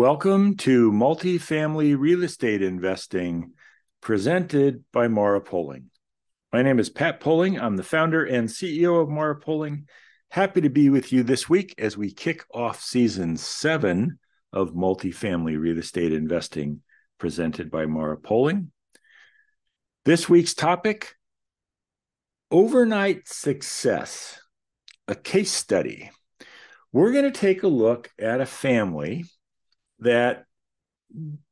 Welcome to Multifamily Real Estate Investing presented by Mara Poling. My name is Pat Poling. I'm the founder and CEO of Mara Poling. Happy to be with you this week as we kick off season seven of Multifamily Real Estate Investing presented by Mara Poling. This week's topic overnight success, a case study. We're going to take a look at a family that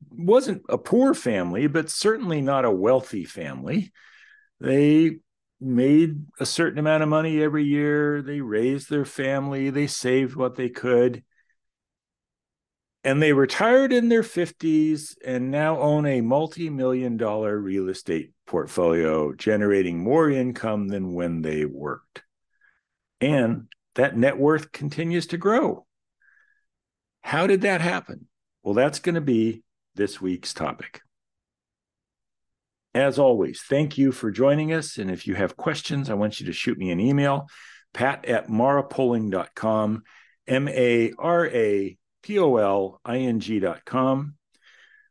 wasn't a poor family, but certainly not a wealthy family. They made a certain amount of money every year. They raised their family. They saved what they could. And they retired in their 50s and now own a multi million dollar real estate portfolio, generating more income than when they worked. And that net worth continues to grow. How did that happen? Well, that's going to be this week's topic. As always, thank you for joining us. And if you have questions, I want you to shoot me an email, pat at marapoling.com, M A R A P O L I N G.com.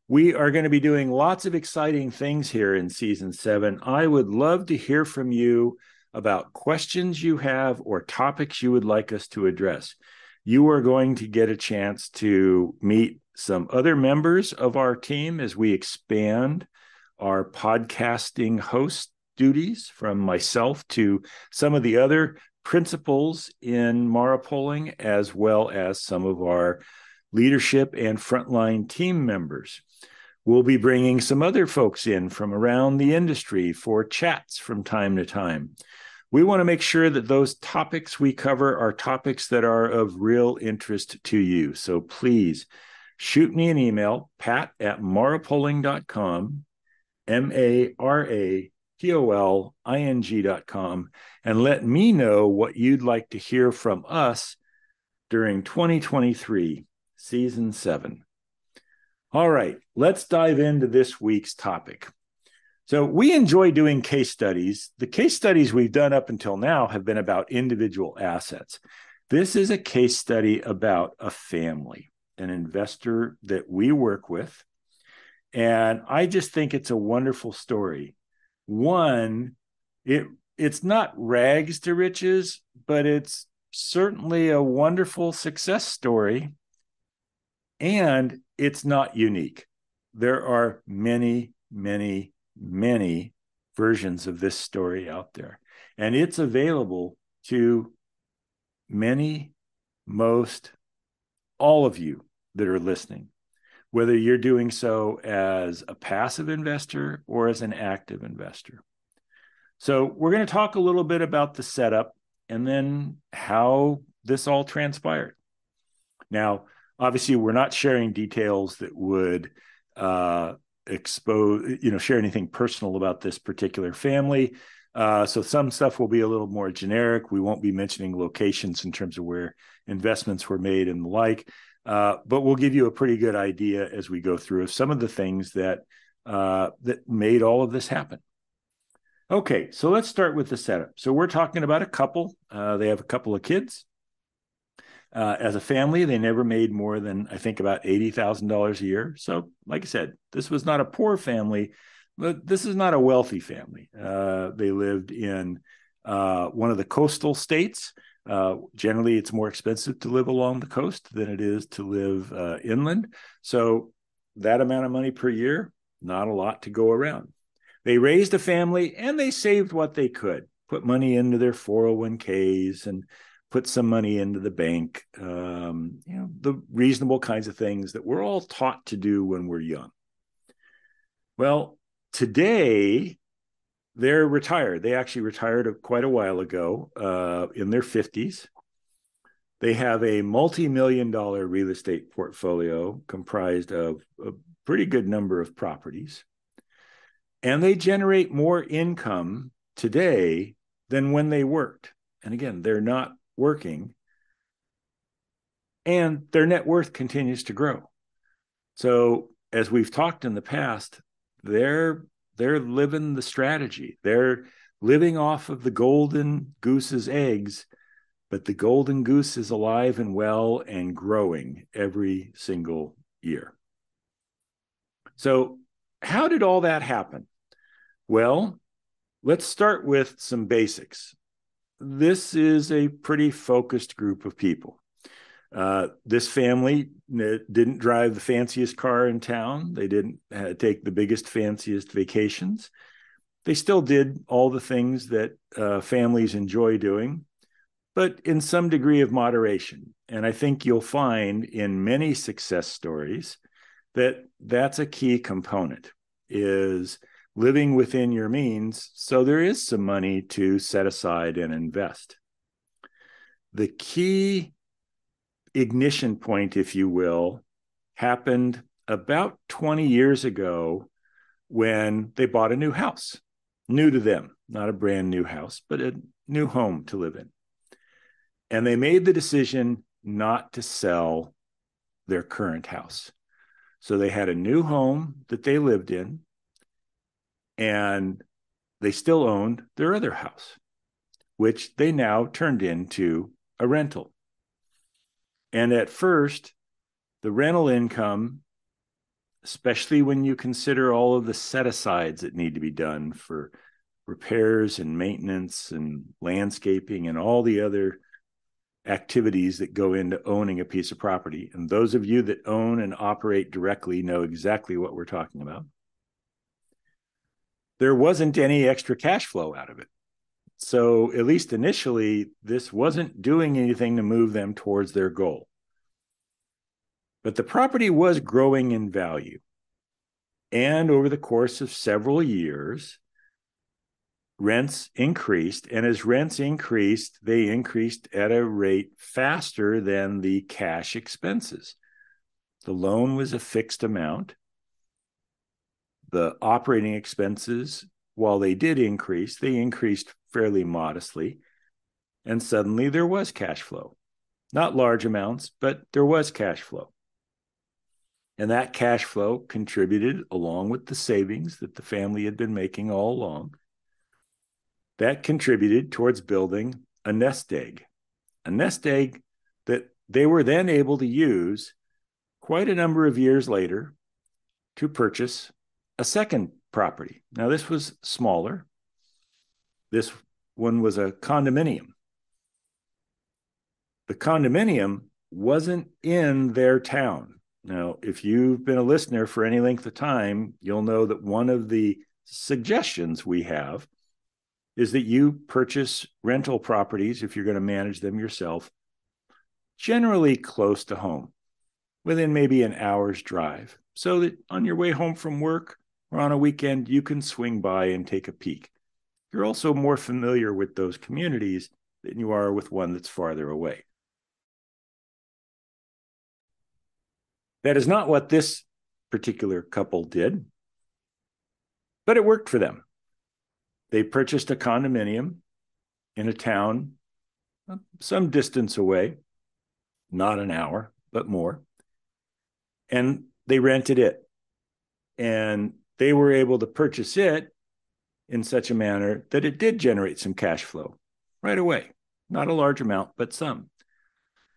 We are going to be doing lots of exciting things here in season seven. I would love to hear from you about questions you have or topics you would like us to address. You are going to get a chance to meet some other members of our team as we expand our podcasting host duties from myself to some of the other principals in Mara Poling, as well as some of our leadership and frontline team members. We'll be bringing some other folks in from around the industry for chats from time to time we want to make sure that those topics we cover are topics that are of real interest to you. So please shoot me an email, pat at marapoling.com, M A R A P O L I N G.com, and let me know what you'd like to hear from us during 2023, season seven. All right, let's dive into this week's topic. So we enjoy doing case studies. The case studies we've done up until now have been about individual assets. This is a case study about a family, an investor that we work with. And I just think it's a wonderful story. One, it it's not rags to riches, but it's certainly a wonderful success story. And it's not unique. There are many, many many versions of this story out there. And it's available to many, most, all of you that are listening, whether you're doing so as a passive investor or as an active investor. So, we're going to talk a little bit about the setup and then how this all transpired. Now, obviously, we're not sharing details that would uh, expose, you know, share anything personal about this particular family. Uh, so some stuff will be a little more generic. We won't be mentioning locations in terms of where investments were made and the like, uh, but we'll give you a pretty good idea as we go through of some of the things that uh, that made all of this happen. Okay, so let's start with the setup. So we're talking about a couple. Uh, they have a couple of kids. Uh, as a family, they never made more than I think about eighty thousand dollars a year. So, like I said, this was not a poor family, but this is not a wealthy family. Uh, they lived in one of the coastal states. Uh, generally, it's more expensive to live along the coast than it is to live uh, inland. So, that amount of money per year, not a lot to go around. They raised a family and they saved what they could, put money into their 401ks and put some money into the bank, um, you know, the reasonable kinds of things that we're all taught to do when we're young. Well, today they're retired. They actually retired quite a while ago uh, in their 50s. They have a multi million dollar real estate portfolio comprised of a pretty good number of properties. And they generate more income today than when they worked. And again, they're not working and their net worth continues to grow so as we've talked in the past they're they're living the strategy they're living off of the golden goose's eggs but the golden goose is alive and well and growing every single year. So, how did all that happen? Well, let's start with some basics. This is a pretty focused group of people. Uh, this family didn't drive the fanciest car in town. They didn't uh, take the biggest, fanciest vacations. They still did all the things that uh, families enjoy doing, but in some degree of moderation. And I think you'll find in many success stories that that's a key component is living within your means so there is some money to set aside and invest. The key ignition point, if you will, happened about 20 years ago when they bought a new house, new to them, not a brand new house, but a new home to live in. And they made the decision not to sell their current house. So they had a new home that they lived in, and they still owned their other house, which they now turned into a rental. And at first, the rental income, especially when you consider all of the set asides that need to be done for repairs and maintenance and landscaping and all the other activities that go into owning a piece of property. And those of you that own and operate directly know exactly what we're talking about. There wasn't any extra cash flow out of it. So, at least initially, this wasn't doing anything to move them towards their goal. But the property was growing in value. And over the course of several years, rents increased. And as rents increased, they increased at a rate faster than the cash expenses. The loan was a fixed amount. The operating expenses, while they did increase, they increased fairly modestly. And suddenly there was cash flow. Not large amounts, but there was cash flow. And that cash flow contributed, along with the savings that the family had been making all along, that contributed towards building a nest egg, a nest egg that they were then able to use quite a number of years later to purchase a second property. Now, this was smaller. This one was a condominium. The condominium wasn't in their town. Now, if you've been a listener for any length of time, you'll know that one of the suggestions we have is that you purchase rental properties if you're going to manage them yourself, generally close to home, within maybe an hour's drive, so that on your way home from work or on a weekend, you can swing by and take a peek. You're also more familiar with those communities than you are with one that's farther away. That is not what this particular couple did, but it worked for them. They purchased a condominium in a town uh, some distance away, not an hour, but more. And they rented it. And they were able to purchase it in such a manner that it did generate some cash flow right away. Not a large amount, but some.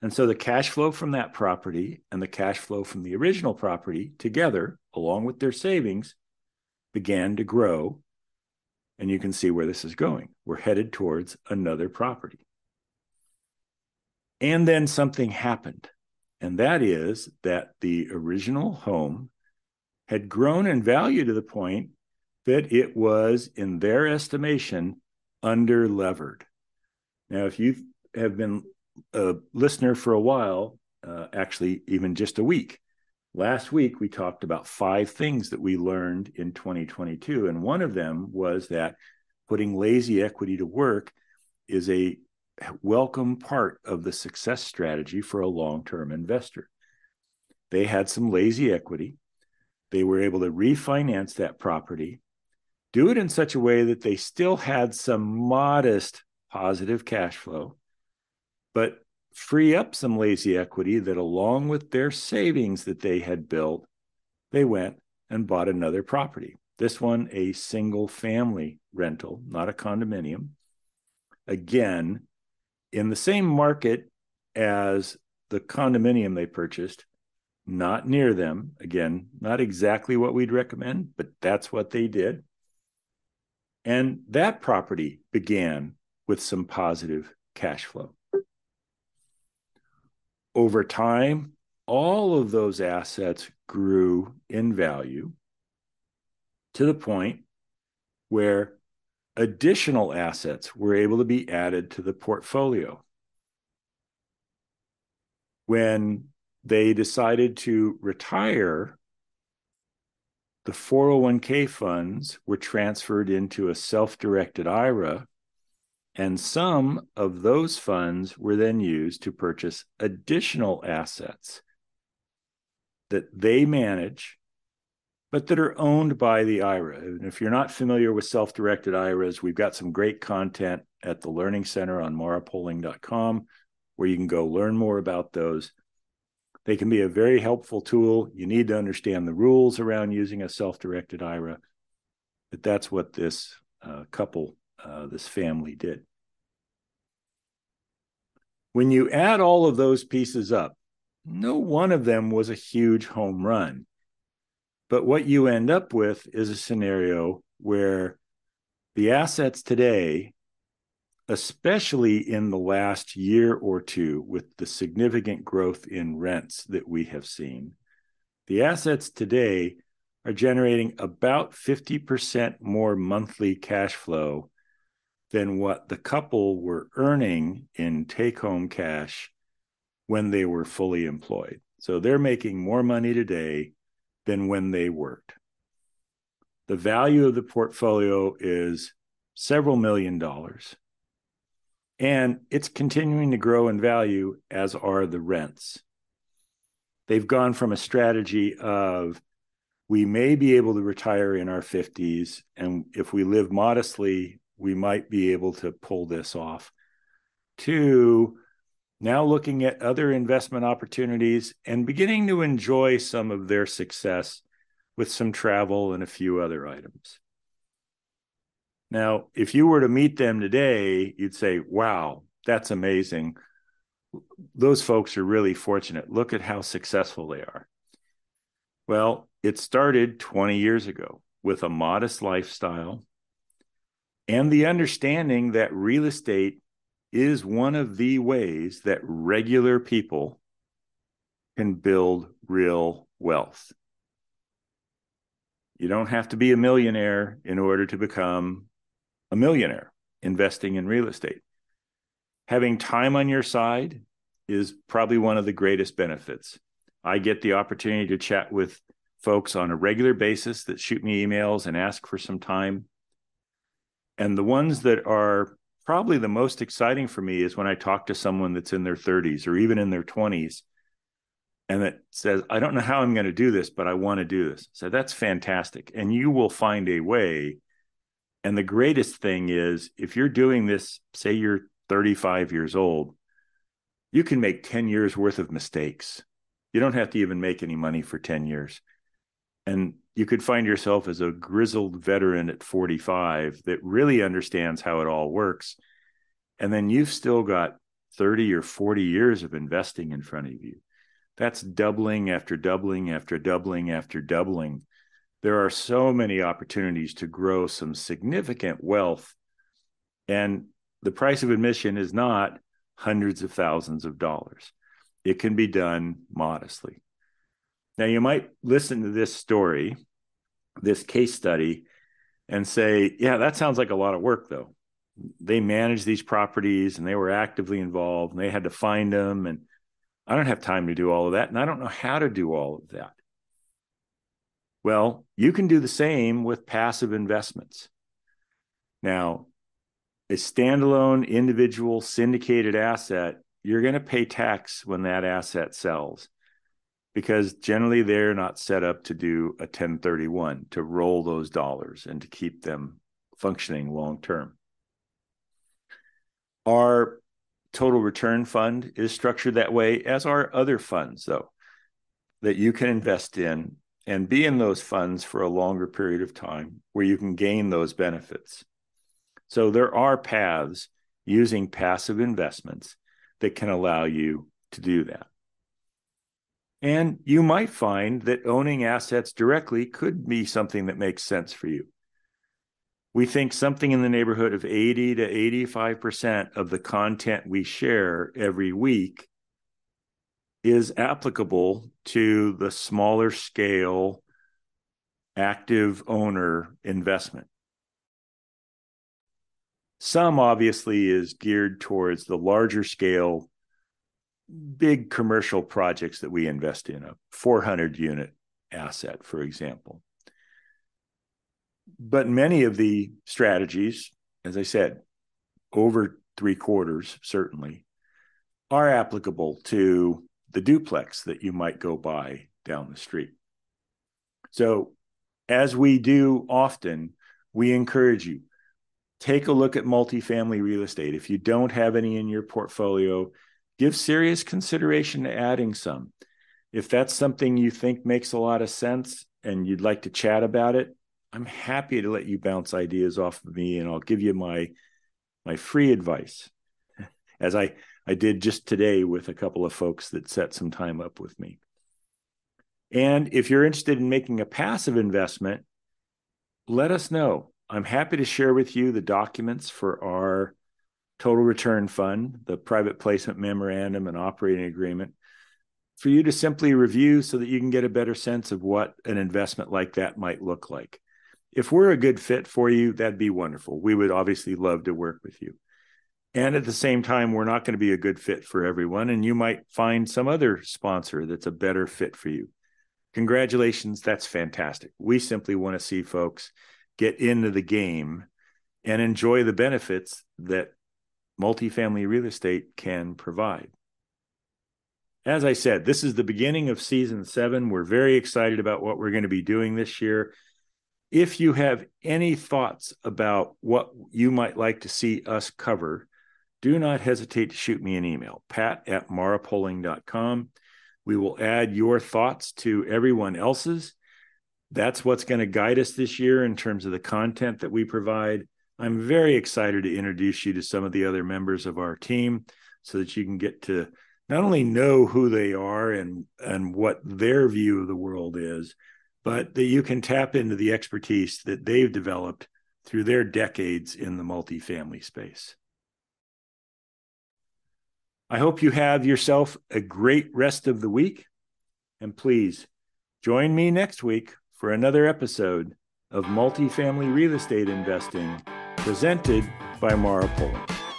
And so the cash flow from that property and the cash flow from the original property together, along with their savings, began to grow. And you can see where this is going. We're headed towards another property. And then something happened. And that is that the original home had grown in value to the point that it was, in their estimation, under levered. Now, if you have been a listener for a while, uh, actually, even just a week. Last week, we talked about five things that we learned in 2022. And one of them was that putting lazy equity to work is a welcome part of the success strategy for a long term investor. They had some lazy equity. They were able to refinance that property, do it in such a way that they still had some modest positive cash flow but free up some lazy equity that, along with their savings that they had built, they went and bought another property. This one, a single family rental, not a condominium. Again, in the same market as the condominium they purchased, not near them. Again, not exactly what we'd recommend, but that's what they did. And that property began with some positive cash flow. Over time, all of those assets grew in value to the point where additional assets were able to be added to the portfolio. When they decided to retire, the 401k funds were transferred into a self directed IRA, and some of those funds were then used to purchase additional assets that they manage, but that are owned by the IRA. And if you're not familiar with self directed IRAs, we've got some great content at the Learning Center on marapoling.com where you can go learn more about those. They can be a very helpful tool. You need to understand the rules around using a self directed IRA. But that's what this uh, couple, uh, this family did. When you add all of those pieces up, no one of them was a huge home run. But what you end up with is a scenario where the assets today especially in the last year or two with the significant growth in rents that we have seen. The assets today are generating about 50% more monthly cash flow than what the couple were earning in take home cash when they were fully employed. So they're making more money today than when they worked. The value of the portfolio is several million dollars and it's continuing to grow in value as are the rents. They've gone from a strategy of we may be able to retire in our 50s, and if we live modestly, we might be able to pull this off, to now looking at other investment opportunities and beginning to enjoy some of their success with some travel and a few other items. Now, if you were to meet them today, you'd say, wow, that's amazing. Those folks are really fortunate. Look at how successful they are. Well, it started 20 years ago with a modest lifestyle and the understanding that real estate is one of the ways that regular people can build real wealth. You don't have to be a millionaire in order to become a millionaire investing in real estate. Having time on your side is probably one of the greatest benefits. I get the opportunity to chat with folks on a regular basis that shoot me emails and ask for some time. And the ones that are probably the most exciting for me is when I talk to someone that's in their 30s or even in their 20s and that says, I don't know how I'm going to do this, but I want to do this. So that's fantastic. And you will find a way and the greatest thing is if you're doing this, say you're 35 years old, you can make 10 years worth of mistakes. You don't have to even make any money for 10 years. And you could find yourself as a grizzled veteran at 45 that really understands how it all works. And then you've still got 30 or 40 years of investing in front of you. That's doubling after doubling after doubling after doubling there are so many opportunities to grow some significant wealth. And the price of admission is not hundreds of thousands of dollars. It can be done modestly. Now, you might listen to this story, this case study, and say, yeah, that sounds like a lot of work, though. They managed these properties and they were actively involved and they had to find them. And I don't have time to do all of that. And I don't know how to do all of that. Well, you can do the same with passive investments. Now, a standalone individual syndicated asset, you're going to pay tax when that asset sells because generally they're not set up to do a 1031 to roll those dollars and to keep them functioning long term. Our total return fund is structured that way, as are other funds, though, that you can invest in and be in those funds for a longer period of time where you can gain those benefits. So there are paths using passive investments that can allow you to do that. And you might find that owning assets directly could be something that makes sense for you. We think something in the neighborhood of 80 to 85% of the content we share every week is applicable to the smaller scale active owner investment. Some obviously is geared towards the larger scale, big commercial projects that we invest in, a 400 unit asset, for example. But many of the strategies, as I said, over three quarters certainly, are applicable to the duplex that you might go by down the street. So, as we do often, we encourage you take a look at multifamily real estate. If you don't have any in your portfolio, give serious consideration to adding some. If that's something you think makes a lot of sense and you'd like to chat about it, I'm happy to let you bounce ideas off of me and I'll give you my my free advice. As I I did just today with a couple of folks that set some time up with me. And if you're interested in making a passive investment, let us know. I'm happy to share with you the documents for our total return fund, the private placement memorandum and operating agreement for you to simply review so that you can get a better sense of what an investment like that might look like. If we're a good fit for you, that'd be wonderful. We would obviously love to work with you. And at the same time, we're not going to be a good fit for everyone. And you might find some other sponsor that's a better fit for you. Congratulations. That's fantastic. We simply want to see folks get into the game and enjoy the benefits that multifamily real estate can provide. As I said, this is the beginning of season seven. We're very excited about what we're going to be doing this year. If you have any thoughts about what you might like to see us cover, do not hesitate to shoot me an email, pat at marapoling.com. We will add your thoughts to everyone else's. That's what's going to guide us this year in terms of the content that we provide. I'm very excited to introduce you to some of the other members of our team so that you can get to not only know who they are and, and what their view of the world is, but that you can tap into the expertise that they've developed through their decades in the multifamily space. I hope you have yourself a great rest of the week. And please join me next week for another episode of Multifamily Real Estate Investing presented by Mara Poling.